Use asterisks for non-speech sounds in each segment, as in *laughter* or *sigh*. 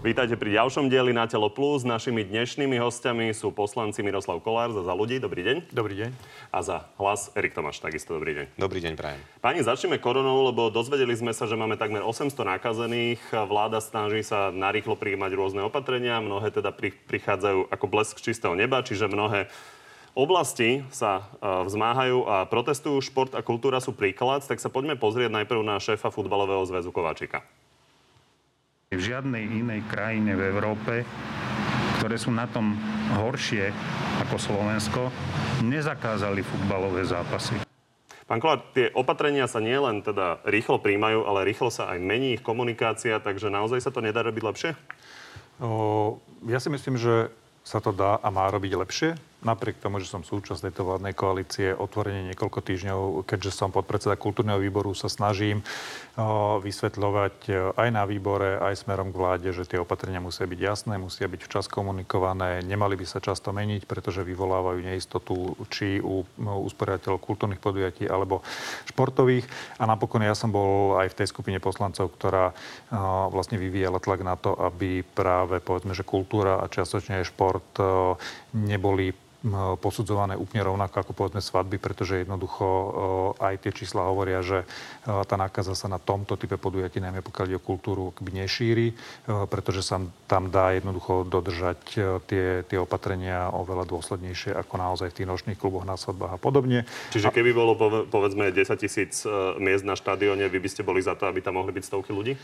Vítajte pri ďalšom dieli na Telo Plus. Našimi dnešnými hostiami sú poslanci Miroslav Kolár za, za ľudí. Dobrý deň. Dobrý deň. A za hlas Erik Tomáš. Takisto dobrý deň. Dobrý deň, prajem. Pani, začneme koronou, lebo dozvedeli sme sa, že máme takmer 800 nakazených. Vláda snaží sa narýchlo prijímať rôzne opatrenia. Mnohé teda pri, prichádzajú ako blesk čistého neba, čiže mnohé oblasti sa uh, vzmáhajú a protestujú. Šport a kultúra sú príklad, tak sa poďme pozrieť najprv na šéfa futbalového zväzu Kováčika. V žiadnej inej krajine v Európe, ktoré sú na tom horšie ako Slovensko, nezakázali futbalové zápasy. Pán Kolár, tie opatrenia sa nielen teda rýchlo príjmajú, ale rýchlo sa aj mení ich komunikácia, takže naozaj sa to nedá robiť lepšie? O, ja si myslím, že sa to dá a má robiť lepšie napriek tomu, že som súčasť tejto vládnej koalície, otvorenie niekoľko týždňov, keďže som podpredseda kultúrneho výboru, sa snažím vysvetľovať e, aj na výbore, aj smerom k vláde, že tie opatrenia musia byť jasné, musia byť včas komunikované, nemali by sa často meniť, pretože vyvolávajú neistotu či u usporiadateľov kultúrnych podujatí alebo športových. A napokon ja som bol aj v tej skupine poslancov, ktorá vlastne vyvíjala tlak na to, aby práve povedzme, že kultúra a čiastočne aj šport neboli posudzované úplne rovnako ako povedzme svadby, pretože jednoducho aj tie čísla hovoria, že tá nákaza sa na tomto type podujatí, najmä pokiaľ ide o kultúru, nešíri, pretože sa tam dá jednoducho dodržať tie, tie opatrenia oveľa dôslednejšie ako naozaj v tých nočných kluboch na svadbách a podobne. Čiže keby bolo povedzme 10 tisíc e, miest na štadióne, vy by ste boli za to, aby tam mohli byť stovky ľudí?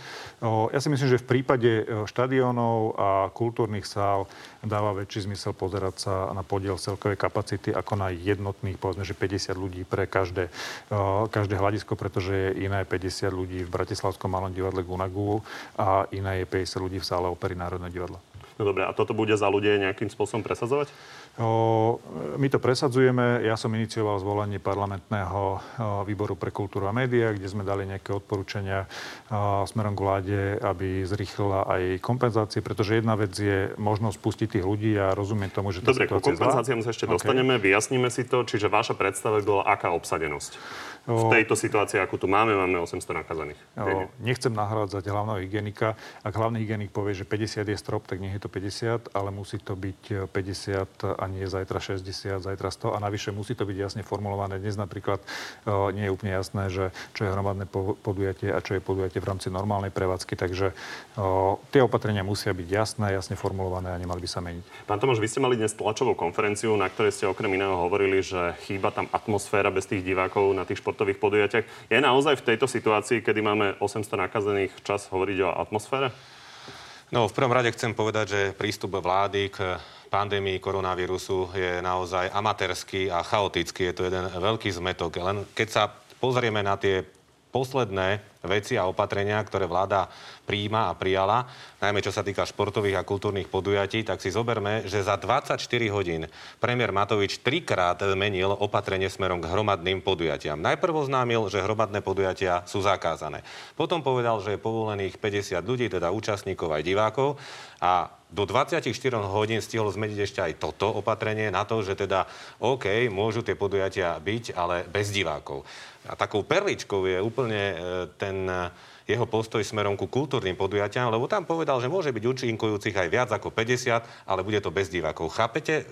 Ja si myslím, že v prípade e, štadiónov a kultúrnych sál dáva väčší zmysel pozerať sa na podiel celkovej kapacity ako na jednotných, povedzme, že 50 ľudí pre každé, uh, každé hľadisko, pretože je iné 50 ľudí v Bratislavskom malom divadle Gunagu a iné je 50 ľudí v sále opery Národného divadla. No dobre, a toto bude za ľudia nejakým spôsobom presadzovať? O, my to presadzujeme. Ja som inicioval zvolenie parlamentného výboru pre kultúru a médiá, kde sme dali nejaké odporúčania smerom k vláde, aby zrýchlila aj kompenzácie, pretože jedna vec je možnosť pustiť tých ľudí a rozumiem tomu, že tá Dobre, ku kompenzáciám sa ešte okay. dostaneme, vyjasníme si to. Čiže vaša predstava bola aká obsadenosť? v tejto situácii, ako tu máme, máme 800 nakazaných. O, nechcem nahrádzať hlavného hygienika. Ak hlavný hygienik povie, že 50 je strop, tak nech je to 50, ale musí to byť 50 a nie zajtra 60, zajtra 100 a navyše musí to byť jasne formulované. Dnes napríklad o, nie je úplne jasné, že čo je hromadné podujatie a čo je podujatie v rámci normálnej prevádzky, takže o, tie opatrenia musia byť jasné, jasne formulované a nemali by sa meniť. Pán Tomáš, vy ste mali dnes tlačovú konferenciu, na ktorej ste okrem iného hovorili, že chýba tam atmosféra bez tých divákov na tých šport športových podujatiach. Je naozaj v tejto situácii, kedy máme 800 nakazených, čas hovoriť o atmosfére? No, v prvom rade chcem povedať, že prístup vlády k pandémii koronavírusu je naozaj amatérsky a chaotický. Je to jeden veľký zmetok. Len keď sa pozrieme na tie posledné veci a opatrenia, ktoré vláda príjma a prijala, najmä čo sa týka športových a kultúrnych podujatí, tak si zoberme, že za 24 hodín premiér Matovič trikrát zmenil opatrenie smerom k hromadným podujatiam. Najprv oznámil, že hromadné podujatia sú zakázané. Potom povedal, že je povolených 50 ľudí, teda účastníkov aj divákov a do 24 hodín stihol zmeniť ešte aj toto opatrenie na to, že teda OK, môžu tie podujatia byť, ale bez divákov. A takou perličkou je úplne e, ten e, jeho postoj smerom ku kultúrnym podujatiam, lebo tam povedal, že môže byť účinkujúcich aj viac ako 50, ale bude to bez divákov. Chápete,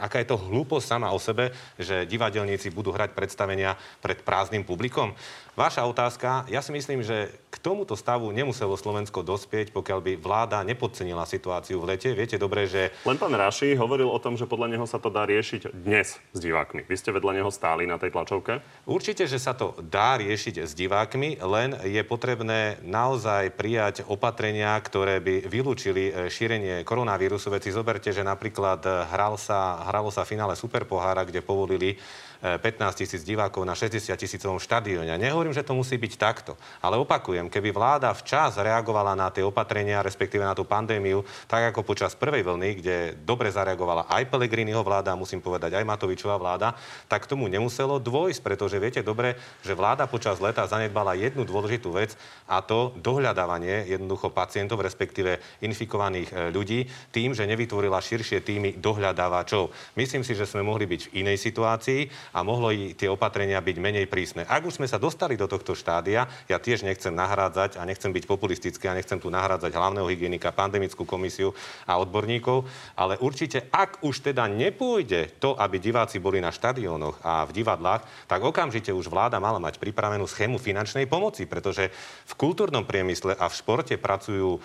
aká je to hlúposť sama o sebe, že divadelníci budú hrať predstavenia pred prázdnym publikom? Vaša otázka, ja si myslím, že k tomuto stavu nemuselo Slovensko dospieť, pokiaľ by vláda nepodcenila situáciu v lete. Viete dobre, že... Len pán Raši hovoril o tom, že podľa neho sa to dá riešiť dnes s divákmi. Vy ste vedľa neho stáli na tej tlačovke? Určite, že sa to dá riešiť s divákmi, len je potrebné naozaj prijať opatrenia, ktoré by vylúčili e, šírenie koronavírusu. Veci zoberte, že napríklad e, hral sa, hralo sa finále Superpohára, kde povolili 15 tisíc divákov na 60 tisícovom štadióne. Nehovorím, že to musí byť takto, ale opakujem, keby vláda včas reagovala na tie opatrenia, respektíve na tú pandémiu, tak ako počas prvej vlny, kde dobre zareagovala aj Pelegriniho vláda, musím povedať aj Matovičová vláda, tak tomu nemuselo dôjsť, pretože viete dobre, že vláda počas leta zanedbala jednu dôležitú vec a to dohľadávanie jednoducho pacientov, respektíve infikovaných e, ľudí, tým, že nevytvorila širšie týmy dohľadávačov. Myslím si, že sme mohli byť v inej situácii a mohlo i tie opatrenia byť menej prísne. Ak už sme sa dostali do tohto štádia, ja tiež nechcem nahrádzať a nechcem byť populistický a nechcem tu nahrádzať hlavného hygienika, pandemickú komisiu a odborníkov, ale určite, ak už teda nepôjde to, aby diváci boli na štadiónoch a v divadlách, tak okamžite už vláda mala mať pripravenú schému finančnej pomoci, pretože v kultúrnom priemysle a v športe pracujú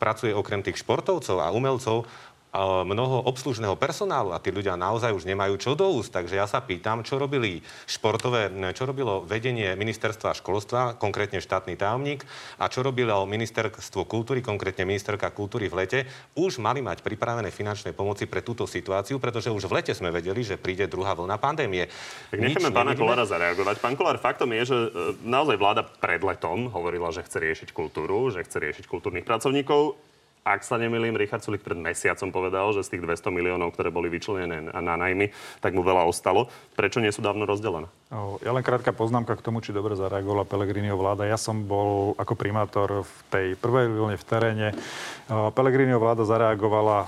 pracuje okrem tých športovcov a umelcov mnoho obslužného personálu a tí ľudia naozaj už nemajú čo do úst. Takže ja sa pýtam, čo robili športové, čo robilo vedenie ministerstva školstva, konkrétne štátny tajomník, a čo robilo ministerstvo kultúry, konkrétne ministerka kultúry v lete, už mali mať pripravené finančné pomoci pre túto situáciu, pretože už v lete sme vedeli, že príde druhá vlna pandémie. Tak necháme pána Kolára zareagovať. Pán Kolár, faktom je, že e, naozaj vláda pred letom hovorila, že chce riešiť kultúru, že chce riešiť kultúrnych pracovníkov ak sa nemýlim, Richard Sulik pred mesiacom povedal, že z tých 200 miliónov, ktoré boli vyčlenené na najmy, tak mu veľa ostalo. Prečo nie sú dávno rozdelené? Ja len krátka poznámka k tomu, či dobre zareagovala Pelegriniho vláda. Ja som bol ako primátor v tej prvej vlne v teréne. Pelegriniho vláda zareagovala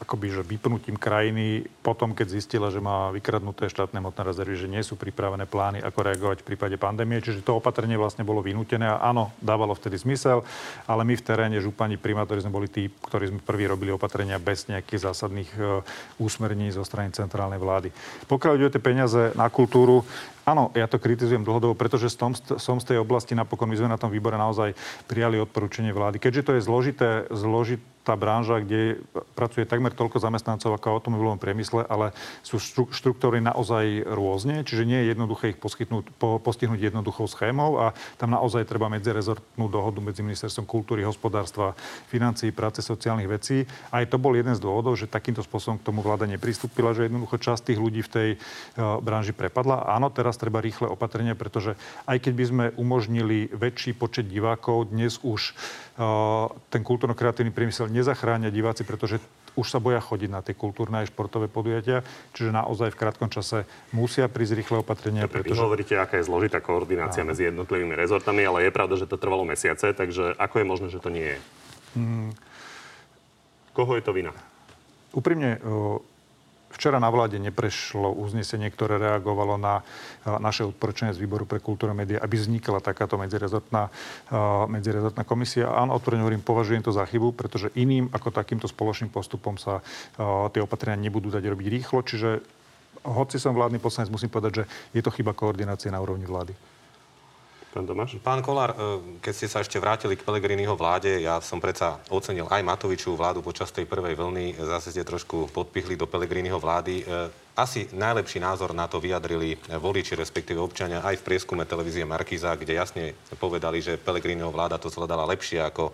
akoby, že vypnutím krajiny potom, keď zistila, že má vykradnuté štátne hmotné rezervy, že nie sú pripravené plány, ako reagovať v prípade pandémie. Čiže to opatrenie vlastne bolo vynútené a áno, dávalo vtedy zmysel, ale my v teréne, župani, primátori sme boli tí, ktorí sme prví robili opatrenia bez nejakých zásadných e, úsmerní zo strany centrálnej vlády. Pokiaľ ide o tie peniaze na kultúru, Áno, ja to kritizujem dlhodobo, pretože som, som z tej oblasti, napokon my sme na tom výbore naozaj prijali odporúčanie vlády. Keďže to je zložité, zložité tá branža, kde pracuje takmer toľko zamestnancov ako v automobilovom priemysle, ale sú štru, štruktúry naozaj rôzne, čiže nie je jednoduché ich poskytnúť, po, postihnúť jednoduchou schémou a tam naozaj treba medzirezortnú dohodu medzi ministerstvom kultúry, hospodárstva, financií, práce, sociálnych vecí. Aj to bol jeden z dôvodov, že takýmto spôsobom k tomu vláda nepristúpila, že jednoducho časť tých ľudí v tej uh, branži prepadla. Áno, teraz treba rýchle opatrenia, pretože aj keď by sme umožnili väčší počet divákov, dnes už uh, ten kultúrno-kreatívny priemysel nezachránia diváci, pretože už sa boja chodiť na tie kultúrne aj športové podujatia, čiže naozaj v krátkom čase musia prísť rýchle opatrenia. Pretože... Vy hovoríte, aká je zložitá koordinácia Áno. medzi jednotlivými rezortami, ale je pravda, že to trvalo mesiace, takže ako je možné, že to nie je? Hmm. Koho je to vina? Úprimne, Včera na vláde neprešlo uznesenie, ktoré reagovalo na naše odporúčanie z výboru pre kultúru a médiá, aby vznikla takáto medzirezortná, medzirezortná komisia. Áno, otvorene hovorím, považujem to za chybu, pretože iným ako takýmto spoločným postupom sa tie opatrenia nebudú dať robiť rýchlo. Čiže hoci som vládny poslanec, musím povedať, že je to chyba koordinácie na úrovni vlády. Pán Tomáš? Pán Kolár, e, keď ste sa ešte vrátili k Pelegriniho vláde, ja som predsa ocenil aj Matovičovú vládu počas tej prvej vlny. Zase ste trošku podpichli do Pelegriniho vlády. E, asi najlepší názor na to vyjadrili voliči, respektíve občania aj v prieskume televízie Markiza, kde jasne povedali, že Pelegriniho vláda to zvládala lepšie ako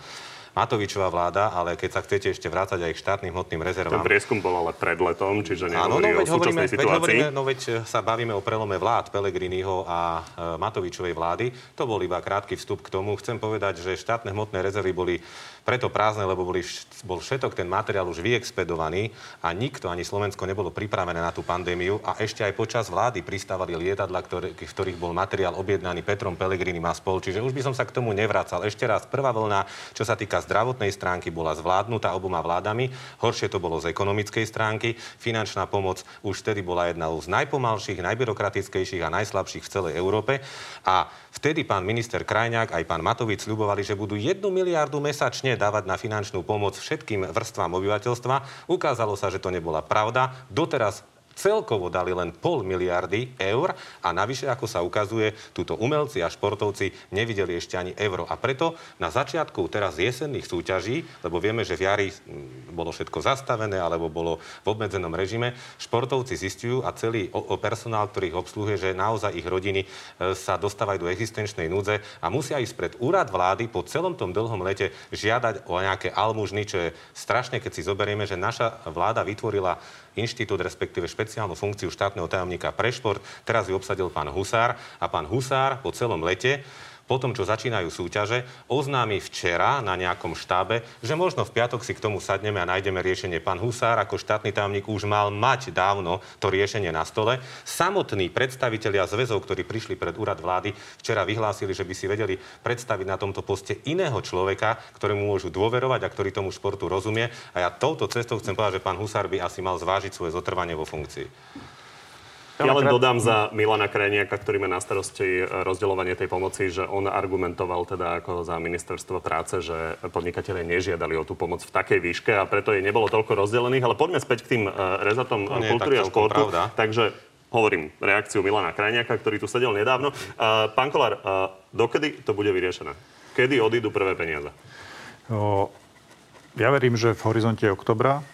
Matovičová vláda, ale keď sa chcete ešte vrácať aj k štátnym hmotným rezervám. Ten prieskum bol ale pred letom, čiže nehovorí no, o hovoríme, situácii. Veď hovoríme, no veď sa bavíme o prelome vlád Pelegriniho a e, Matovičovej vlády. To bol iba krátky vstup k tomu. Chcem povedať, že štátne hmotné rezervy boli preto prázdne, lebo boli, bol všetok ten materiál už vyexpedovaný a nikto, ani Slovensko nebolo pripravené na tú pandémiu a ešte aj počas vlády pristávali lietadla, ktoré, v ktorých bol materiál objednaný Petrom Pelegrini a spol. Čiže už by som sa k tomu nevracal. Ešte raz, prvá vlna, čo sa týka zdravotnej stránky, bola zvládnutá oboma vládami. Horšie to bolo z ekonomickej stránky. Finančná pomoc už vtedy bola jedna z najpomalších, najbyrokratickejších a najslabších v celej Európe. A vtedy pán minister Krajňák aj pán Matovič sľubovali, že budú jednu miliardu mesačne plošne dávať na finančnú pomoc všetkým vrstvám obyvateľstva. Ukázalo sa, že to nebola pravda. Doteraz celkovo dali len pol miliardy eur a navyše, ako sa ukazuje, túto umelci a športovci nevideli ešte ani euro. A preto na začiatku teraz jesenných súťaží, lebo vieme, že v jari mm, bolo všetko zastavené alebo bolo v obmedzenom režime, športovci zistujú a celý personál, ktorý ich obsluhuje, že naozaj ich rodiny e, sa dostávajú do existenčnej núdze a musia ísť pred úrad vlády po celom tom dlhom lete žiadať o nejaké almužny, čo je strašne, keď si zoberieme, že naša vláda vytvorila inštitút, respektíve špeciálnu funkciu štátneho tajomníka pre šport. Teraz ju obsadil pán Husár a pán Husár po celom lete potom, čo začínajú súťaže, oznámi včera na nejakom štábe, že možno v piatok si k tomu sadneme a nájdeme riešenie. Pán Husár ako štátny tajomník už mal mať dávno to riešenie na stole. Samotní predstavitelia zväzov, ktorí prišli pred úrad vlády, včera vyhlásili, že by si vedeli predstaviť na tomto poste iného človeka, ktorému môžu dôverovať a ktorý tomu športu rozumie. A ja touto cestou chcem povedať, že pán Husár by asi mal zvážiť svoje zotrvanie vo funkcii. Ja len dodám za Milana Krajniaka, ktorý má na starosti rozdeľovanie tej pomoci, že on argumentoval teda ako za ministerstvo práce, že podnikatelia nežiadali o tú pomoc v takej výške a preto jej nebolo toľko rozdelených. Ale poďme späť k tým eh, rezatom kultúry a športu. Pravda. Takže hovorím reakciu Milana Krajniaka, ktorý tu sedel nedávno. Uh, pán Kolár, uh, dokedy to bude vyriešené? Kedy odídu prvé peniaze? O, ja verím, že v horizonte oktobra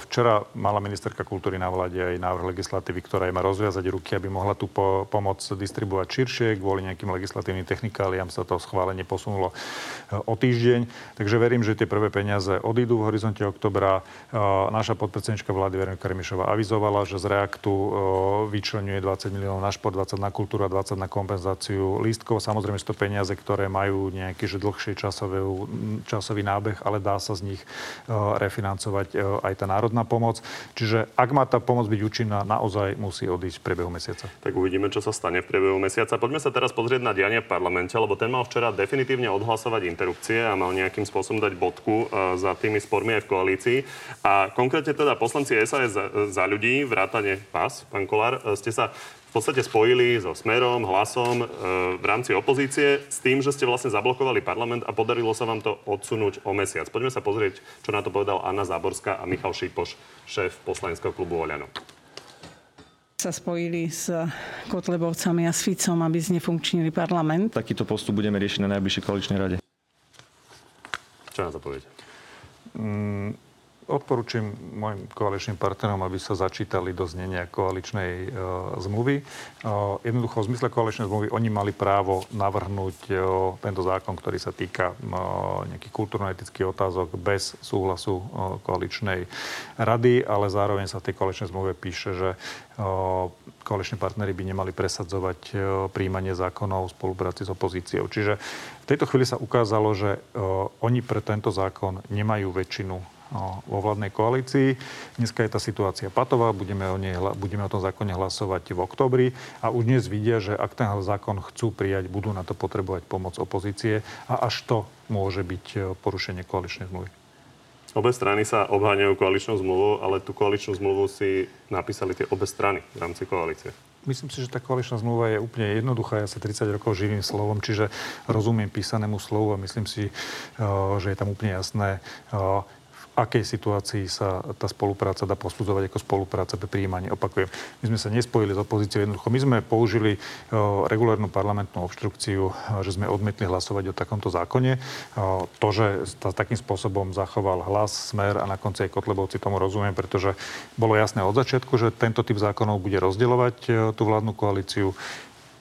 Včera mala ministerka kultúry na vláde aj návrh legislatívy, ktorá má rozviazať ruky, aby mohla tú po- pomoc distribuovať širšie. Kvôli nejakým legislatívnym technikáliám sa to schválenie posunulo e, o týždeň. Takže verím, že tie prvé peniaze odídu v horizonte oktobra. E, naša podpredsednička vlády Veronika Remišová avizovala, že z reaktu e, vyčlenuje 20 miliónov na šport, 20 na kultúru a 20 na kompenzáciu lístkov. Samozrejme sú to peniaze, ktoré majú nejaký že dlhší časový, časový nábeh, ale dá sa z nich refinancovať aj aj tá národná pomoc. Čiže ak má tá pomoc byť účinná, naozaj musí odísť v priebehu mesiaca. Tak uvidíme, čo sa stane v priebehu mesiaca. Poďme sa teraz pozrieť na dianie v parlamente, lebo ten mal včera definitívne odhlasovať interrupcie a mal nejakým spôsobom dať bodku e, za tými spormi aj v koalícii. A konkrétne teda poslanci SAS za, za ľudí, vrátane vás, pán Kolár, e, ste sa v podstate spojili so Smerom, Hlasom e, v rámci opozície s tým, že ste vlastne zablokovali parlament a podarilo sa vám to odsunúť o mesiac. Poďme sa pozrieť, čo na to povedal Anna Záborská a Michal Šipoš, šéf poslaneckého klubu Oľano sa spojili s Kotlebovcami a s Ficom, aby znefunkčnili parlament. Takýto postup budeme riešiť na najbližšej koaličnej rade. Čo na to poviete? Mm, Odporúčam mojim koaličným partnerom, aby sa začítali do znenia koaličnej e, zmluvy. E, jednoducho v zmysle koaličnej zmluvy oni mali právo navrhnúť e, tento zákon, ktorý sa týka e, nejakých kultúrno-etických otázok bez súhlasu e, koaličnej rady, ale zároveň sa v tej koaličnej zmluve píše, že e, koaliční partnery by nemali presadzovať e, príjmanie zákonov v spolupráci s opozíciou. Čiže v tejto chvíli sa ukázalo, že e, oni pre tento zákon nemajú väčšinu vo vládnej koalícii. Dneska je tá situácia patová, budeme o, nej, budeme o tom zákone hlasovať v oktobri a už dnes vidia, že ak ten zákon chcú prijať, budú na to potrebovať pomoc opozície a až to môže byť e, porušenie koaličnej zmluvy. Obe strany sa obháňajú koaličnou zmluvou, ale tú koaličnú zmluvu si napísali tie obe strany v rámci koalície. Myslím si, že tá koaličná zmluva je úplne jednoduchá. Ja sa 30 rokov živým slovom, čiže rozumiem písanému slovu a myslím si, e, že je tam úplne jasné, e, akej situácii sa tá spolupráca dá posudzovať ako spolupráca pri príjmaní. Opakujem, my sme sa nespojili s opozíciou jednoducho. My sme použili uh, regulárnu parlamentnú obštrukciu, uh, že sme odmietli hlasovať o takomto zákone. Uh, to, že sa takým spôsobom zachoval hlas, smer a na konci aj Kotlebovci tomu rozumiem, pretože bolo jasné od začiatku, že tento typ zákonov bude rozdeľovať tú vládnu koalíciu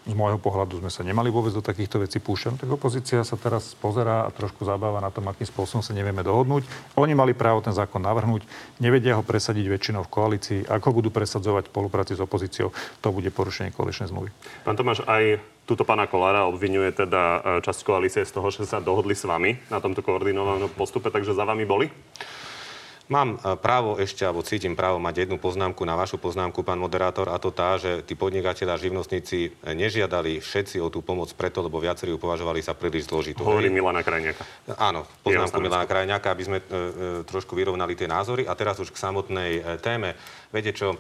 z môjho pohľadu sme sa nemali vôbec do takýchto vecí púšťať. Tak opozícia sa teraz pozerá a trošku zabáva na tom, akým spôsobom sa nevieme dohodnúť. Oni mali právo ten zákon navrhnúť, nevedia ho presadiť väčšinou v koalícii. Ako budú presadzovať spolupráci s opozíciou, to bude porušenie koaličnej zmluvy. Pán Tomáš, aj túto pána Kolára obvinuje teda e, časť koalície z toho, že sa dohodli s vami na tomto koordinovanom postupe, takže za vami boli? Mám e, právo ešte, alebo cítim právo mať jednu poznámku na vašu poznámku, pán moderátor, a to tá, že tí podnikatelia a živnostníci nežiadali všetci o tú pomoc preto, lebo viacerí ju považovali sa príliš zložitú. Hovorí Milana Krajňaka. Áno, poznámku Milana Krajňaka, aby sme e, e, trošku vyrovnali tie názory. A teraz už k samotnej e, téme. Viete čo, e,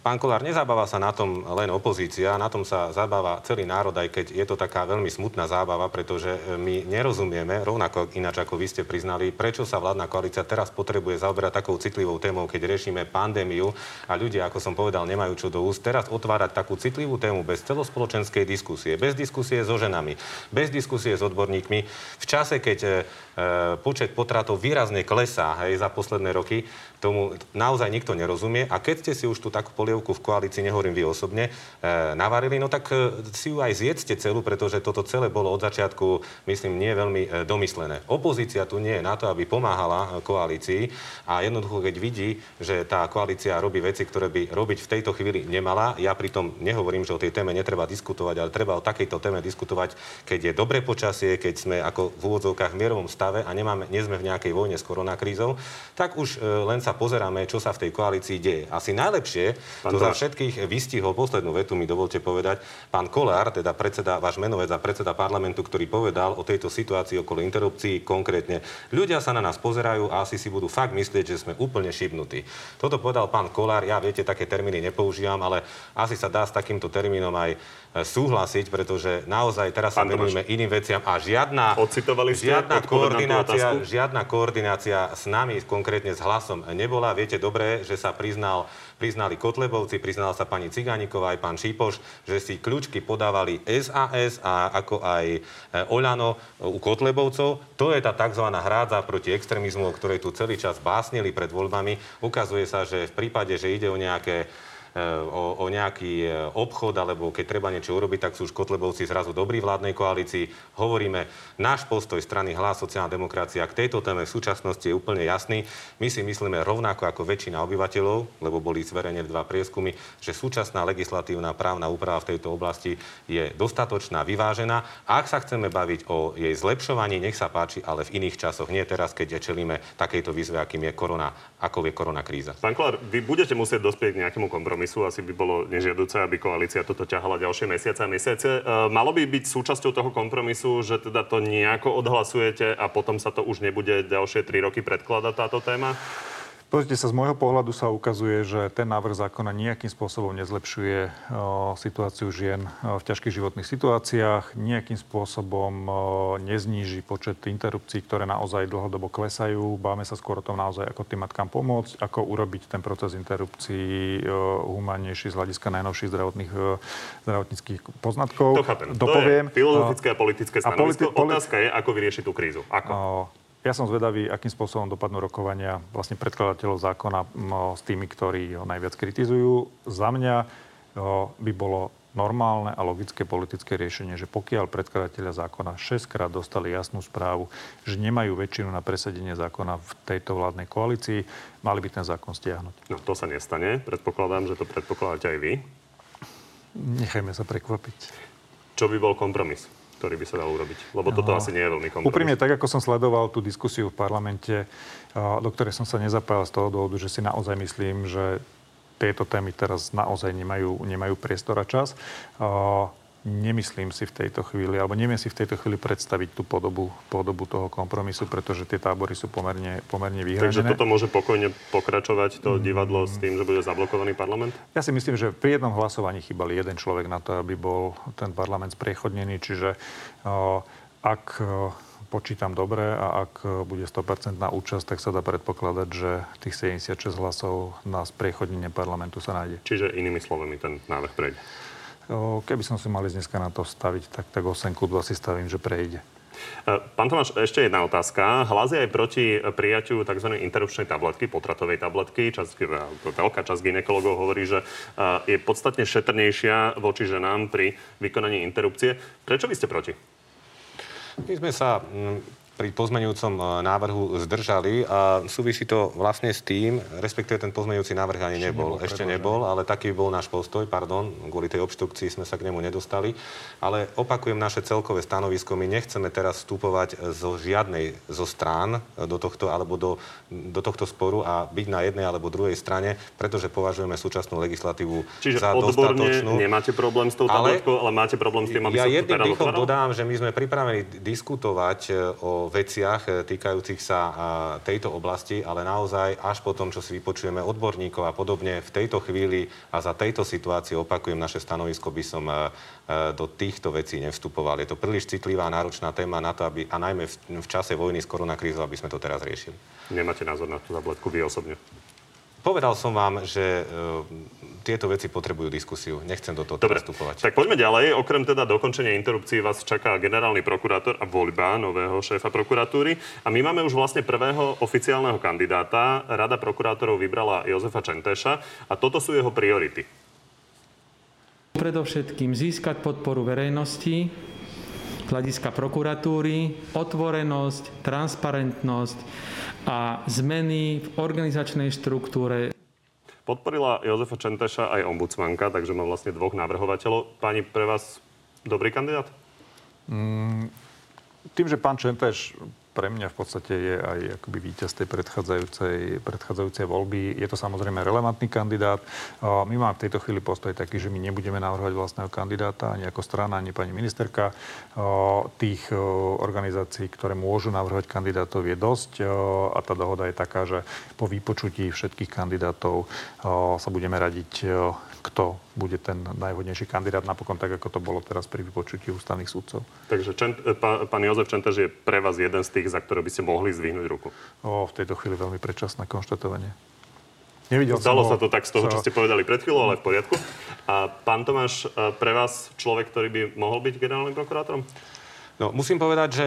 pán Kolár, nezabáva sa na tom len opozícia, na tom sa zabáva celý národ, aj keď je to taká veľmi smutná zábava, pretože e, my nerozumieme, rovnako ináč ako vy ste priznali, prečo sa vládna koalícia teraz potrebuje zaoberať takou citlivou témou, keď riešime pandémiu a ľudia, ako som povedal, nemajú čo do úst. Teraz otvárať takú citlivú tému bez celospoločenskej diskusie, bez diskusie so ženami, bez diskusie s odborníkmi, v čase, keď e, počet potratov výrazne klesá hej, za posledné roky, tomu naozaj nikto nerozumie. A keď ste si už tú takú polievku v koalícii, nehovorím vy osobne, e, navarili, no tak e, si ju aj zjedzte celú, pretože toto celé bolo od začiatku, myslím, nie veľmi e, domyslené. Opozícia tu nie je na to, aby pomáhala koalícii a jednoducho, keď vidí, že tá koalícia robí veci, ktoré by robiť v tejto chvíli nemala, ja pritom nehovorím, že o tej téme netreba diskutovať, ale treba o takejto téme diskutovať, keď je dobré počasie, keď sme ako v úvodzovkách v mierovom stave a nemáme, nie sme v nejakej vojne s koronakrízou, tak už len sa pozeráme, čo sa v tej koalícii deje. Asi najlepšie pán to za všetkých vystihol poslednú vetu, mi dovolte povedať, pán Kolár, teda predseda, váš menovec a predseda parlamentu, ktorý povedal o tejto situácii okolo interrupcií konkrétne. Ľudia sa na nás pozerajú a asi si budú fakt myslieť, že sme úplne šibnutí. Toto povedal pán Kolár, ja viete, také termíny nepoužívam, ale asi sa dá s takýmto termínom aj súhlasiť, pretože naozaj teraz sa venujeme iným veciam a žiadna, žiadna, koordinácia, žiadna koordinácia s nami, konkrétne s hlasom, nebola. Viete dobre, že sa priznal, priznali Kotlebovci, priznala sa pani Cigániková aj pán Šípoš, že si kľúčky podávali SAS a ako aj e, Oľano u Kotlebovcov. To je tá tzv. hrádza proti extrémizmu, o ktorej tu celý čas básnili pred voľbami. Ukazuje sa, že v prípade, že ide o nejaké E, o, o nejaký e, obchod, alebo keď treba niečo urobiť, tak sú už Kotlebovci zrazu dobrí vládnej koalícii. Hovoríme, náš postoj strany Hlas sociálna demokracia k tejto téme v súčasnosti je úplne jasný. My si myslíme rovnako ako väčšina obyvateľov, lebo boli zverejne dva prieskumy, že súčasná legislatívna právna úprava v tejto oblasti je dostatočná, vyvážená. Ak sa chceme baviť o jej zlepšovaní, nech sa páči, ale v iných časoch, nie teraz, keď čelíme takejto výzve, akým je korona, ako je korona kríza. Pán Kolár, vy budete musieť dospieť k nejakému kompromisu kompromisu. Asi by bolo nežiaduce, aby koalícia toto ťahala ďalšie mesiace a mesiace. E, malo by byť súčasťou toho kompromisu, že teda to nejako odhlasujete a potom sa to už nebude ďalšie tri roky predkladať táto téma? Pozrite sa, z môjho pohľadu sa ukazuje, že ten návrh zákona nejakým spôsobom nezlepšuje o, situáciu žien o, v ťažkých životných situáciách, nejakým spôsobom o, nezníži počet interrupcií, ktoré naozaj dlhodobo klesajú. Báme sa skôr o tom naozaj, ako tým matkám pomôcť, ako urobiť ten proces interrupcií humánnejší z hľadiska najnovších zdravotných, zdravotníckých poznatkov. To chápem. Dopoviem. To je filozofické a politické stanovisko. A politi- Otázka je, ako vyriešiť tú krízu. Ako? Ja som zvedavý, akým spôsobom dopadnú rokovania vlastne predkladateľov zákona s tými, ktorí ho najviac kritizujú. Za mňa by bolo normálne a logické politické riešenie, že pokiaľ predkladateľia zákona 6 krát dostali jasnú správu, že nemajú väčšinu na presadenie zákona v tejto vládnej koalícii, mali by ten zákon stiahnuť. No to sa nestane. Predpokladám, že to predpokladáte aj vy. Nechajme sa prekvapiť. Čo by bol kompromis? Ktorý by sa dal urobiť? Lebo toto no, asi nie je veľmi kompromis. Úprimne, tak ako som sledoval tú diskusiu v parlamente, do ktorej som sa nezapájal z toho dôvodu, že si naozaj myslím, že tieto témy teraz naozaj nemajú, nemajú priestor a čas nemyslím si v tejto chvíli, alebo neviem si v tejto chvíli predstaviť tú podobu, podobu toho kompromisu, pretože tie tábory sú pomerne, pomerne vyhranené. Takže toto môže pokojne pokračovať, to divadlo, s tým, že bude zablokovaný parlament? Ja si myslím, že pri jednom hlasovaní chýbal jeden človek na to, aby bol ten parlament spriechodnený, čiže ak počítam dobre a ak bude 100% účasť, tak sa dá predpokladať, že tých 76 hlasov na spriechodnenie parlamentu sa nájde. Čiže inými slovami ten návrh prejde. Keby som si mali dneska na to staviť, tak, tak 8 ku 2 si stavím, že prejde. E, pán Tomáš, ešte jedna otázka. Hlas je aj proti prijaťu tzv. interrupčnej tabletky, potratovej tabletky. Čas, veľká časť ginekologov hovorí, že e, je podstatne šetrnejšia voči ženám pri vykonaní interrupcie. Prečo vy ste proti? My sme sa pri pozmeňujúcom e, návrhu zdržali a súvisí to vlastne s tým, respektíve ten pozmeňujúci návrh ani nebol. nebol Ešte nebol, ale taký bol náš postoj, pardon, kvôli tej obštrukcii sme sa k nemu nedostali. Ale opakujem naše celkové stanovisko, my nechceme teraz vstupovať zo žiadnej zo strán do tohto, alebo do, do tohto sporu a byť na jednej alebo druhej strane, pretože považujeme súčasnú legislatívu Čiže za dostatočnú. nemáte problém s tou tabletkou, ale, ale máte problém s tým, aby ja sa to teda dodám, že my sme pripravení diskutovať e, o veciach eh, týkajúcich sa eh, tejto oblasti, ale naozaj až po tom, čo si vypočujeme odborníkov a podobne, v tejto chvíli a za tejto situácie opakujem naše stanovisko, by som eh, do týchto vecí nevstupoval. Je to príliš citlivá a náročná téma na to, aby, a najmä v, v čase vojny s koronakrízou, aby sme to teraz riešili. Nemáte názor na tú tabletku vy osobne? Povedal som vám, že tieto veci potrebujú diskusiu. Nechcem do toho Dobre, vstupovať. tak poďme ďalej. Okrem teda dokončenia interrupcií vás čaká generálny prokurátor a voľba nového šéfa prokuratúry. A my máme už vlastne prvého oficiálneho kandidáta. Rada prokurátorov vybrala Jozefa Čenteša a toto sú jeho priority. Predovšetkým získať podporu verejnosti, hľadiska prokuratúry, otvorenosť, transparentnosť a zmeny v organizačnej štruktúre. Podporila Jozefa Čenteša aj ombudsmanka, takže má vlastne dvoch navrhovateľov. Pani, pre vás dobrý kandidát? Mm, tým, že pán Čenteš pre mňa v podstate je aj akoby víťaz tej predchádzajúcej, predchádzajúcej voľby. Je to samozrejme relevantný kandidát. My máme v tejto chvíli postoj taký, že my nebudeme navrhovať vlastného kandidáta ani ako strana, ani pani ministerka. Tých organizácií, ktoré môžu navrhovať kandidátov je dosť a tá dohoda je taká, že po vypočutí všetkých kandidátov sa budeme radiť kto bude ten najvhodnejší kandidát, napokon tak, ako to bolo teraz pri vypočutí ústavných súdcov. Takže Čent, pán, pán Jozef Čentež je pre vás jeden z tých, za ktoré by ste mohli zdvihnúť ruku? O, v tejto chvíli veľmi predčasné konštatovanie. Nevidel Stalo sa to tak z toho, čo ste povedali pred chvíľou, ale v poriadku. A pán Tomáš, pre vás človek, ktorý by mohol byť generálnym prokurátorom? No, musím povedať, že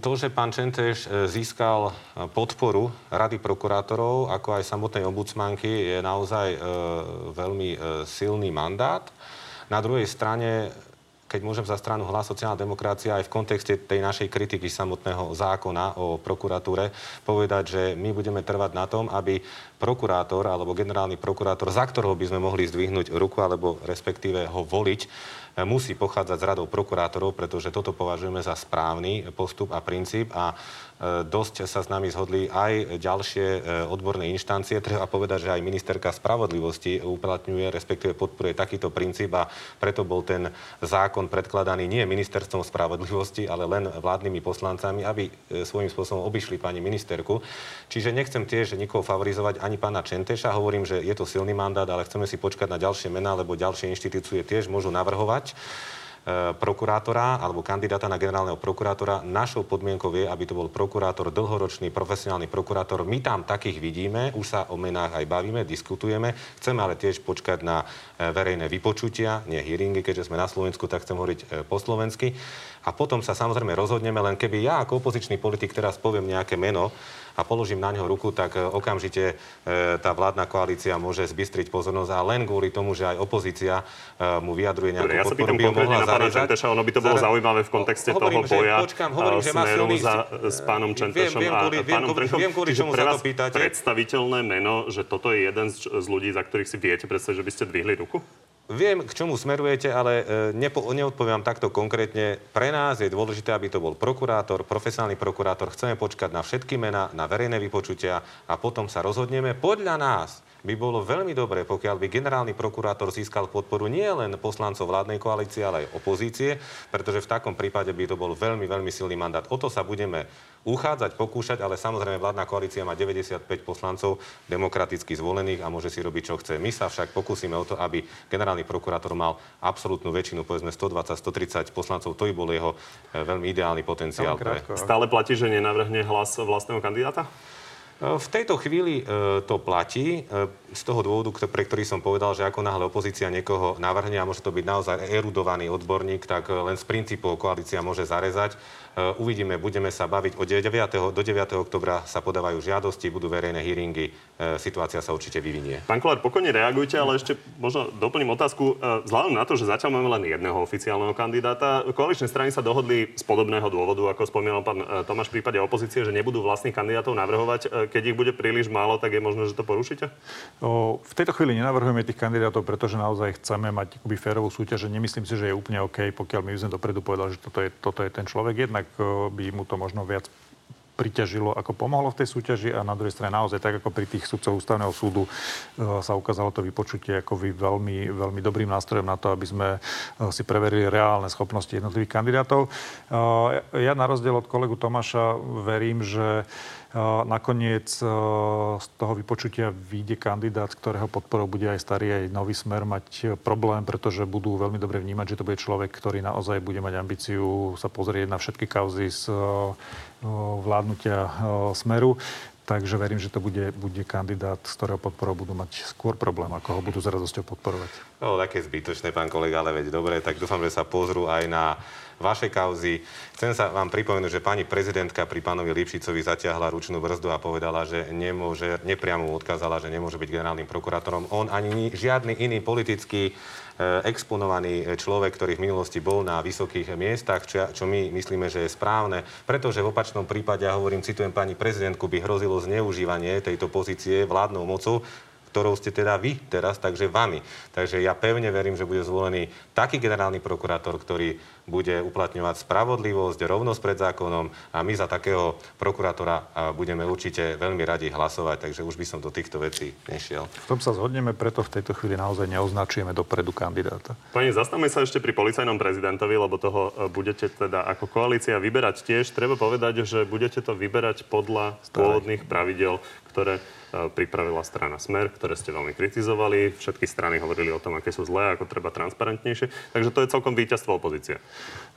to, že pán Čenteš e, získal e, podporu Rady prokurátorov, ako aj samotnej ombudsmanky, je naozaj e, veľmi e, silný mandát. Na druhej strane keď môžem za stranu hlas sociálna demokracia aj v kontexte tej našej kritiky samotného zákona o prokuratúre povedať, že my budeme trvať na tom, aby prokurátor alebo generálny prokurátor, za ktorého by sme mohli zdvihnúť ruku alebo respektíve ho voliť, musí pochádzať z radou prokurátorov, pretože toto považujeme za správny postup a princíp a e, dosť sa s nami zhodli aj ďalšie e, odborné inštancie. Treba povedať, že aj ministerka spravodlivosti uplatňuje, respektíve podporuje takýto princíp a preto bol ten zákon predkladaný nie ministerstvom spravodlivosti, ale len vládnymi poslancami, aby e, svojím spôsobom obišli pani ministerku. Čiže nechcem tiež nikoho favorizovať, ani pána Čenteša. Hovorím, že je to silný mandát, ale chceme si počkať na ďalšie mená, lebo ďalšie inštitúcie tiež môžu navrhovať E, prokurátora alebo kandidáta na generálneho prokurátora. Našou podmienkou je, aby to bol prokurátor, dlhoročný profesionálny prokurátor. My tam takých vidíme, už sa o menách aj bavíme, diskutujeme. Chceme ale tiež počkať na e, verejné vypočutia, nie hearingy, keďže sme na Slovensku, tak chcem hovoriť e, po slovensky. A potom sa samozrejme rozhodneme, len keby ja ako opozičný politik teraz poviem nejaké meno, a položím na ňo ruku, tak okamžite tá vládna koalícia môže zbystriť pozornosť a len kvôli tomu, že aj opozícia mu vyjadruje nejakú Dobre, ja podporu, by mohla pána Čenteša, ono by to bolo zaujímavé v kontexte hovorím, toho boja že, počkám, hovorím, že má silný... za, s pánom Čentešom viem, viem, kvôli, a pánom Trenkom. Viem, kvôli čomu sa to pýtate. predstaviteľné meno, že toto je jeden z, z ľudí, za ktorých si viete predstaviť, že by ste dvihli ruku? Viem, k čomu smerujete, ale e, nepo, neodpoviem takto konkrétne. Pre nás je dôležité, aby to bol prokurátor, profesionálny prokurátor. Chceme počkať na všetky mená, na verejné vypočutia a potom sa rozhodneme. Podľa nás by bolo veľmi dobré, pokiaľ by generálny prokurátor získal podporu nie len poslancov vládnej koalície, ale aj opozície, pretože v takom prípade by to bol veľmi, veľmi silný mandát. O to sa budeme uchádzať, pokúšať, ale samozrejme vládna koalícia má 95 poslancov demokraticky zvolených a môže si robiť, čo chce. My sa však pokúsime o to, aby generálny prokurátor mal absolútnu väčšinu, povedzme 120-130 poslancov. To by bol jeho eh, veľmi ideálny potenciál. Pre... Stále platí, že nenavrhne hlas vlastného kandidáta? V tejto chvíli e, to platí e, z toho dôvodu, pre ktorý som povedal, že ako náhle opozícia niekoho navrhne a môže to byť naozaj erudovaný odborník, tak e, len z princípov koalícia môže zarezať. Uvidíme, budeme sa baviť. Od 9. do 9. oktobra sa podávajú žiadosti, budú verejné hearingy. Situácia sa určite vyvinie. Pán Kolár, pokojne reagujte, ale ešte možno doplním otázku. Vzhľadom na to, že zatiaľ máme len jedného oficiálneho kandidáta, koaličné strany sa dohodli z podobného dôvodu, ako spomínal pán Tomáš v prípade opozície, že nebudú vlastných kandidátov navrhovať keď ich bude príliš málo, tak je možné, že to porušíte? O, v tejto chvíli nenavrhujeme tých kandidátov, pretože naozaj chceme mať akoby férovú súťaž. Nemyslím si, že je úplne OK, pokiaľ my sme dopredu povedali, že toto je, toto je ten človek. Jednak by mu to možno viac priťažilo, ako pomohlo v tej súťaži a na druhej strane naozaj tak ako pri tých sudcov ústavného súdu sa ukázalo to vypočutie ako vy veľmi, veľmi dobrým nástrojom na to, aby sme si preverili reálne schopnosti jednotlivých kandidátov. Ja na rozdiel od kolegu Tomáša verím, že Nakoniec z toho vypočutia vyjde kandidát, ktorého podporou bude aj starý, aj nový smer mať problém, pretože budú veľmi dobre vnímať, že to bude človek, ktorý naozaj bude mať ambíciu sa pozrieť na všetky kauzy z vládnutia smeru. Takže verím, že to bude, bude kandidát, z ktorého podporou budú mať skôr problém, ako ho budú s radosťou podporovať. No, také zbytočné, pán kolega, ale veď dobre, tak dúfam, že sa pozrú aj na vaše kauzy. Chcem sa vám pripomenúť, že pani prezidentka pri pánovi Lipšicovi zatiahla ručnú brzdu a povedala, že nemôže, nepriamo odkázala, že nemôže byť generálnym prokurátorom. On ani žiadny iný politický Eh, exponovaný človek, ktorý v minulosti bol na vysokých miestach, čo, čo my myslíme, že je správne, pretože v opačnom prípade, ja hovorím, citujem pani prezidentku, by hrozilo zneužívanie tejto pozície vládnou mocou, ktorou ste teda vy teraz, takže vami. Takže ja pevne verím, že bude zvolený taký generálny prokurátor, ktorý bude uplatňovať spravodlivosť, rovnosť pred zákonom a my za takého prokurátora budeme určite veľmi radi hlasovať, takže už by som do týchto vecí nešiel. V tom sa zhodneme, preto v tejto chvíli naozaj neoznačujeme dopredu kandidáta. Pani, zastavme sa ešte pri policajnom prezidentovi, lebo toho e, budete teda ako koalícia vyberať tiež. Treba povedať, že budete to vyberať podľa pôvodných pravidel, ktoré e, pripravila strana Smer, ktoré ste veľmi kritizovali. Všetky strany hovorili o tom, aké sú zlé, ako treba transparentnejšie. Takže to je celkom víťazstvo opozície.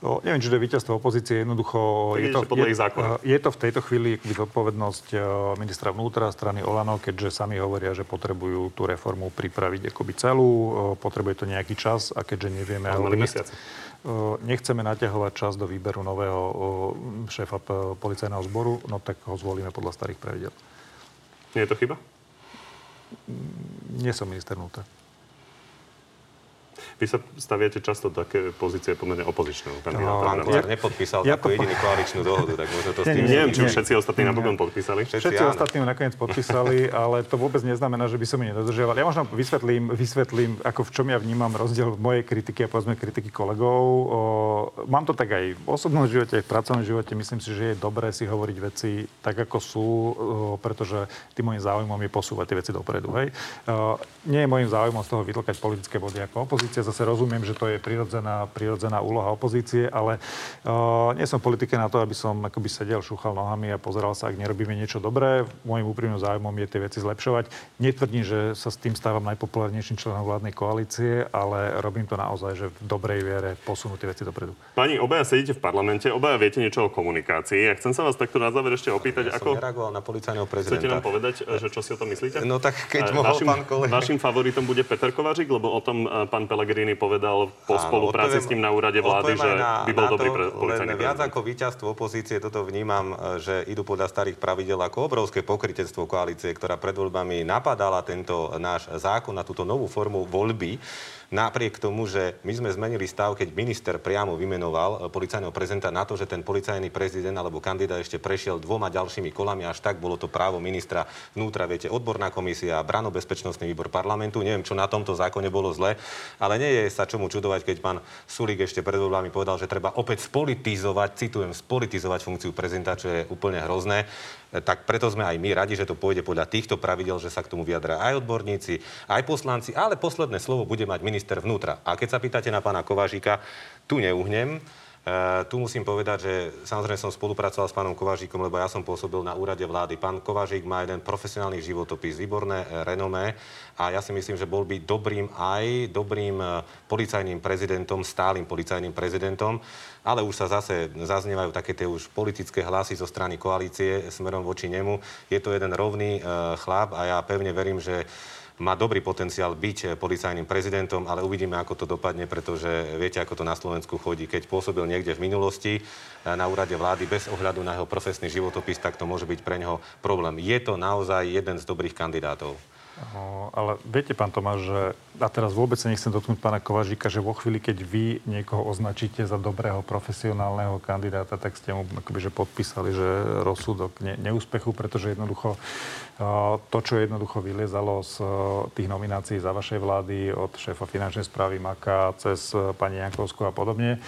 No, neviem, či to je víťazstvo opozície. Jednoducho je to, je, je to v tejto chvíli zodpovednosť e, ministra vnútra strany Olano, keďže sami hovoria, že potrebujú tú reformu pripraviť akoby celú. E, potrebuje to nejaký čas a keďže nevieme... Ale e, nechceme naťahovať čas do výberu nového šéfa policajného zboru, no tak ho zvolíme podľa starých pravidel. Nie je to chyba? Nie som minister vnútra. Vy sa staviate často také pozície pomerne opozičného kandidáta. No, pán Kolár nepodpísal ja takú jediný koaličnú dohodu, tak možno to s tým... Neviem, či už všetci ostatní napokon podpísali. Všetci, všetci ostatní nakoniec podpísali, ale to vôbec neznamená, že by som ich nedodržiaval. Ja možno vysvetlím, vysvetlím, ako v čom ja vnímam rozdiel v mojej kritiky a povedzme kritiky kolegov. O, mám to tak aj v osobnom živote, aj v pracovnom živote. Myslím si, že je dobré si hovoriť veci tak, ako sú, o, pretože tým môjim záujmom je posúvať tie veci dopredu. Hej. O, nie je môjim záujmom z toho vytlkať politické body ako opozícia zase rozumiem, že to je prirodzená, prirodzená úloha opozície, ale uh, nie som politike na to, aby som akoby sedel, šúchal nohami a pozeral sa, ak nerobíme niečo dobré. Môjim úprimným záujmom je tie veci zlepšovať. Netvrdím, že sa s tým stávam najpopulárnejším členom vládnej koalície, ale robím to naozaj, že v dobrej viere posunú tie veci dopredu. Pani, obaja sedíte v parlamente, obaja viete niečo o komunikácii. Ja chcem sa vás takto na záver ešte opýtať, ja ako... Som na policajného prezidenta. Chcete nám povedať, že čo si o tom myslíte? No tak keď mohol našim, pán kolega. Vašim favoritom bude Peter Kovařík, lebo o tom pán Pellegrini povedal po Áno, spolupráci odpoviem, s ním na úrade vlády, že na, by bol dobrý pre, policajný Viac ako víťazstvo opozície. Toto vnímam, e, že idú podľa starých pravidel ako obrovské pokritectvo koalície, ktorá pred voľbami napadala tento náš zákon na túto novú formu voľby napriek tomu, že my sme zmenili stav, keď minister priamo vymenoval e, policajného prezidenta na to, že ten policajný prezident alebo kandidát ešte prešiel dvoma ďalšími kolami, až tak bolo to právo ministra vnútra, viete, odborná komisia, branobezpečnostný výbor parlamentu, neviem, čo na tomto zákone bolo zle, ale nie je sa čomu čudovať, keď pán Sulík ešte pred voľbami povedal, že treba opäť spolitizovať, citujem, spolitizovať funkciu prezidenta, čo je úplne hrozné tak preto sme aj my radi, že to pôjde podľa týchto pravidel, že sa k tomu vyjadria aj odborníci, aj poslanci, ale posledné slovo bude mať minister vnútra. A keď sa pýtate na pána Kovážika, tu neuhnem. Uh, tu musím povedať, že samozrejme som spolupracoval s pánom Kovážikom, lebo ja som pôsobil na úrade vlády. Pán Kovážik má jeden profesionálny životopis, výborné uh, renomé a ja si myslím, že bol by dobrým aj dobrým uh, policajným prezidentom, stálym policajným prezidentom, ale už sa zase zaznievajú také tie už politické hlasy zo strany koalície smerom voči nemu. Je to jeden rovný chlap a ja pevne verím, že má dobrý potenciál byť eh, policajným prezidentom, ale uvidíme, ako to dopadne, pretože viete, ako to na Slovensku chodí. Keď pôsobil niekde v minulosti eh, na úrade vlády bez ohľadu na jeho profesný životopis, tak to môže byť pre neho problém. Je to naozaj jeden z dobrých kandidátov. Ale viete, pán Tomáš, že, a teraz vôbec sa nechcem dotknúť pána Kovažíka, že vo chvíli, keď vy niekoho označíte za dobrého profesionálneho kandidáta, tak ste mu akoby, že podpísali, že rozsudok ne, neúspechu, pretože jednoducho to, čo jednoducho vyliezalo z tých nominácií za vašej vlády od šéfa finančnej správy Maka cez pani Jankovskú a podobne.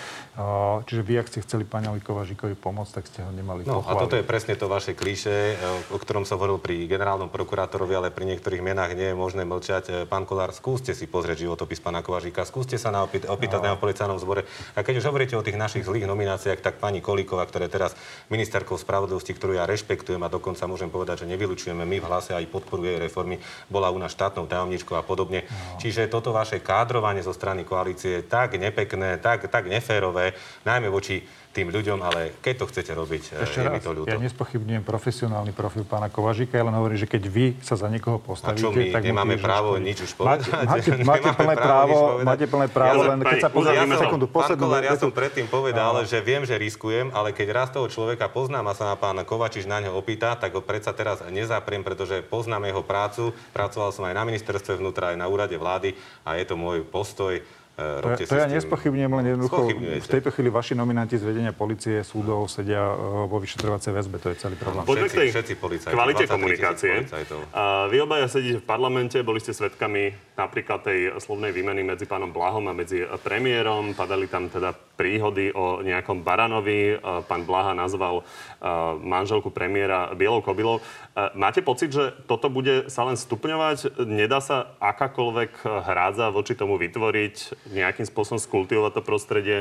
Čiže vy, ak ste chceli pani Kovažíkovi pomôcť, tak ste ho nemali No pochváliť. a toto je presne to vaše klíše, o ktorom som hovoril pri generálnom prokurátorovi, ale pri niektorých menách médiách nie je možné mlčať. Pán Kolár, skúste si pozrieť životopis pána Kovažíka, skúste sa naopýtať, opýtať no. na policajnom zbore. A keď už hovoríte o tých našich zlých nomináciách, tak pani Kolíková, ktorá je teraz ministerkou spravodlivosti, ktorú ja rešpektujem a dokonca môžem povedať, že nevylučujeme my v hlase aj podporuje reformy, bola u nás štátnou tajomničkou a podobne. No. Čiže toto vaše kádrovanie zo strany koalície je tak nepekné, tak, tak neférové, najmä voči tým ľuďom, ale keď to chcete robiť, eh, Ešte je raz, mi to ľúto. Ja nespochybňujem profesionálny profil pána Kovažika, ja len hovorím, že keď vy sa za niekoho postavíte, a čo my tak nemáme právo nič už povedať? Máte, *laughs* máte, máte plné právo, máte plné právo, ja len keď sa pozrieme ja sekundu, poslednú Kolár, ja som predtým povedal, že viem, že riskujem, ale keď raz toho človeka poznám a sa ma pán Kovačiš na ňo opýta, tak ho predsa teraz nezapriem, pretože poznám jeho prácu. Pracoval som aj na ministerstve vnútra, aj na úrade vlády a je to môj postoj to, to ja nespochybňujem, len jednoducho v tejto chvíli vaši nominanti z vedenia policie, súdov sedia e, vo vyšetrovacej väzbe. To je celý problém. Poďme k tej všetci, všetci kvalite komunikácie. A vy obaja sedíte v parlamente, boli ste svedkami napríklad tej slovnej výmeny medzi pánom Blahom a medzi premiérom. Padali tam teda príhody o nejakom Baranovi. Pán Blaha nazval manželku premiéra bielou kobylou. Máte pocit, že toto bude sa len stupňovať? Nedá sa akákoľvek hrádza voči tomu vytvoriť? Nejakým spôsobom skultivovať to prostredie?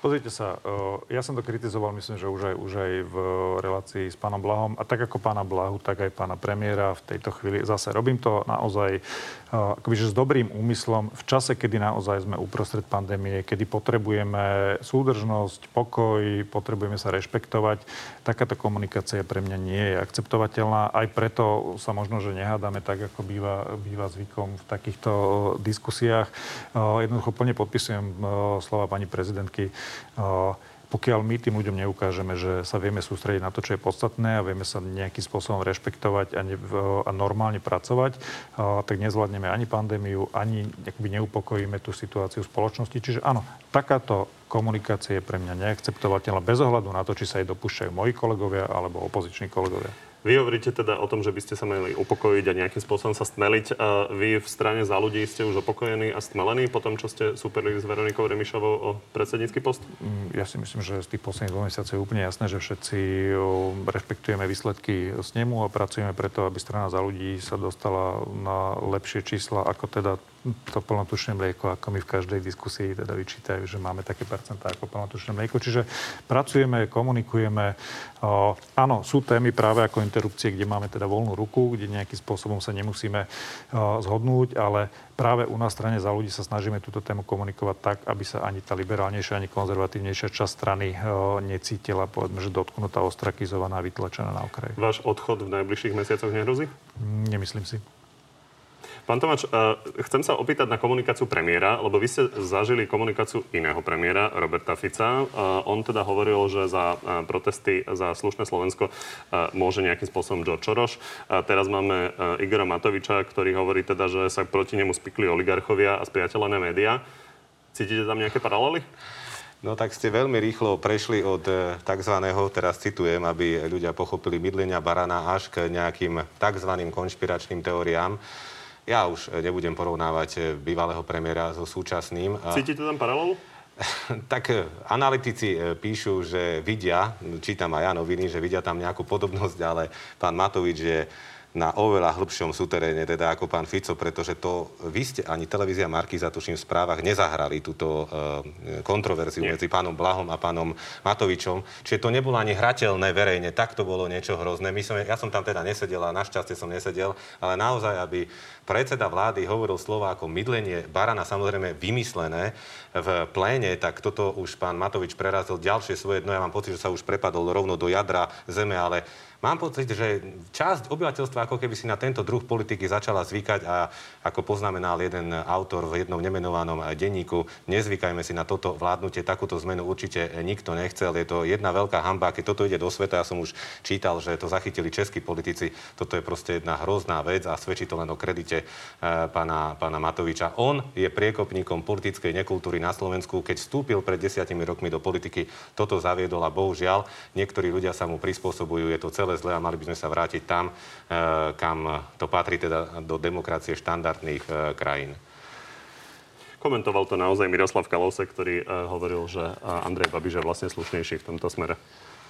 Pozrite sa, eh, ja som to kritizoval, myslím, že už aj, už aj v relácii s pánom Blahom. A tak ako pána Blahu, tak aj pána premiéra v tejto chvíli zase robím to naozaj akoby, že s dobrým úmyslom v čase, kedy naozaj sme uprostred pandémie, kedy potrebujeme súdržnosť, pokoj, potrebujeme sa rešpektovať. Takáto komunikácia pre mňa nie je akceptovateľná. Aj preto sa možno, že nehádame tak, ako býva, býva zvykom v takýchto diskusiách. Jednoducho plne podpisujem slova pani prezidentky pokiaľ my tým ľuďom neukážeme, že sa vieme sústrediť na to, čo je podstatné a vieme sa nejakým spôsobom rešpektovať a, ne, a normálne pracovať, a, tak nezvládneme ani pandémiu, ani neupokojíme tú situáciu spoločnosti. Čiže áno, takáto komunikácia je pre mňa neakceptovateľná bez ohľadu na to, či sa jej dopúšťajú moji kolegovia alebo opoziční kolegovia. Vy hovoríte teda o tom, že by ste sa mali upokojiť a nejakým spôsobom sa stmeliť. Vy v strane za ľudí ste už upokojení a stmelení po tom, čo ste superili s Veronikou Remišovou o predsednícky post? Mm, ja si myslím, že z tých posledných dvoch mesiacov je úplne jasné, že všetci rešpektujeme výsledky s nemu a pracujeme preto, aby strana za ľudí sa dostala na lepšie čísla, ako teda to plnotučné mlieko, ako mi v každej diskusii teda vyčítajú, že máme také percentá ako plnotučné mlieko. Čiže pracujeme, komunikujeme. O, áno, sú témy práve ako interrupcie, kde máme teda voľnú ruku, kde nejakým spôsobom sa nemusíme o, zhodnúť, ale práve u nás strane za ľudí sa snažíme túto tému komunikovať tak, aby sa ani tá liberálnejšia, ani konzervatívnejšia časť strany o, necítila, povedzme, že dotknutá, ostrakizovaná, vytlačená na okraj. Váš odchod v najbližších mesiacoch nehrozí? Nemyslím si. Pán Tomáč, eh, chcem sa opýtať na komunikáciu premiéra, lebo vy ste zažili komunikáciu iného premiéra, Roberta Fica. Eh, on teda hovoril, že za eh, protesty za slušné Slovensko môže nejakým spôsobom George Soros. Teraz máme Igora Matoviča, ktorý hovorí teda, že sa proti nemu spikli oligarchovia a spriateľené médiá. Cítite tam nejaké paralely? No tak ste veľmi rýchlo prešli od tzv. teraz citujem, aby ľudia pochopili mydlenia barana až k nejakým tzv. konšpiračným teóriám. Ja už e, nebudem porovnávať e, bývalého premiéra so súčasným. Cítite tam paralelu? *laughs* tak e, analytici píšu, že vidia, čítam aj ja noviny, že vidia tam nejakú podobnosť, ale pán Matovič je na oveľa hĺbšom súteréne, teda ako pán Fico, pretože to vy ste, ani televízia Markiza, tuším, v správach nezahrali túto uh, kontroverziu Nie. medzi pánom Blahom a pánom Matovičom. Čiže to nebolo ani hrateľné verejne, tak to bolo niečo hrozné. My som, ja som tam teda nesedel a našťastie som nesedel, ale naozaj, aby predseda vlády hovoril slova ako mydlenie barana, samozrejme vymyslené v pléne, tak toto už pán Matovič prerazil ďalšie svoje dno. Ja mám pocit, že sa už prepadol rovno do jadra zeme, ale Mám pocit, že časť obyvateľstva ako keby si na tento druh politiky začala zvykať a ako poznamenal jeden autor v jednom nemenovanom denníku, nezvykajme si na toto vládnutie, takúto zmenu určite nikto nechcel. Je to jedna veľká hamba, keď toto ide do sveta, ja som už čítal, že to zachytili českí politici, toto je proste jedna hrozná vec a svedčí to len o kredite e, pána, pána Matoviča. On je priekopníkom politickej nekultúry na Slovensku. Keď vstúpil pred desiatimi rokmi do politiky, toto zaviedol a bohužiaľ niektorí ľudia sa mu prispôsobujú. Je to celé zle a mali by sme sa vrátiť tam, eh, kam to patrí, teda do demokracie štandardných eh, krajín. Komentoval to naozaj Miroslav Kalose, ktorý hovoril, že Andrej Babiš je vlastne slušnejší v tomto smere.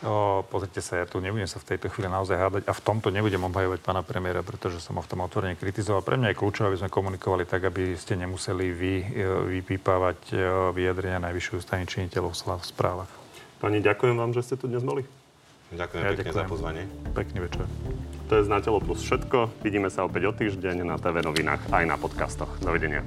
O, pozrite sa, ja tu nebudem sa v tejto chvíli naozaj hádať a v tomto nebudem obhajovať pána premiéra, pretože som ho v tom otvorene kritizoval. Pre mňa je kľúčové, aby sme komunikovali tak, aby ste nemuseli vy e, vypípavať e, vyjadrenia najvyšších ústavných činiteľov v správach. Pani, ďakujem vám, že ste tu dnes boli. Ďakujem ja pekne ďakujem. za pozvanie. Pekný večer. To je z plus všetko. Vidíme sa opäť o týždeň na TV novinách aj na podcastoch. Dovidenia.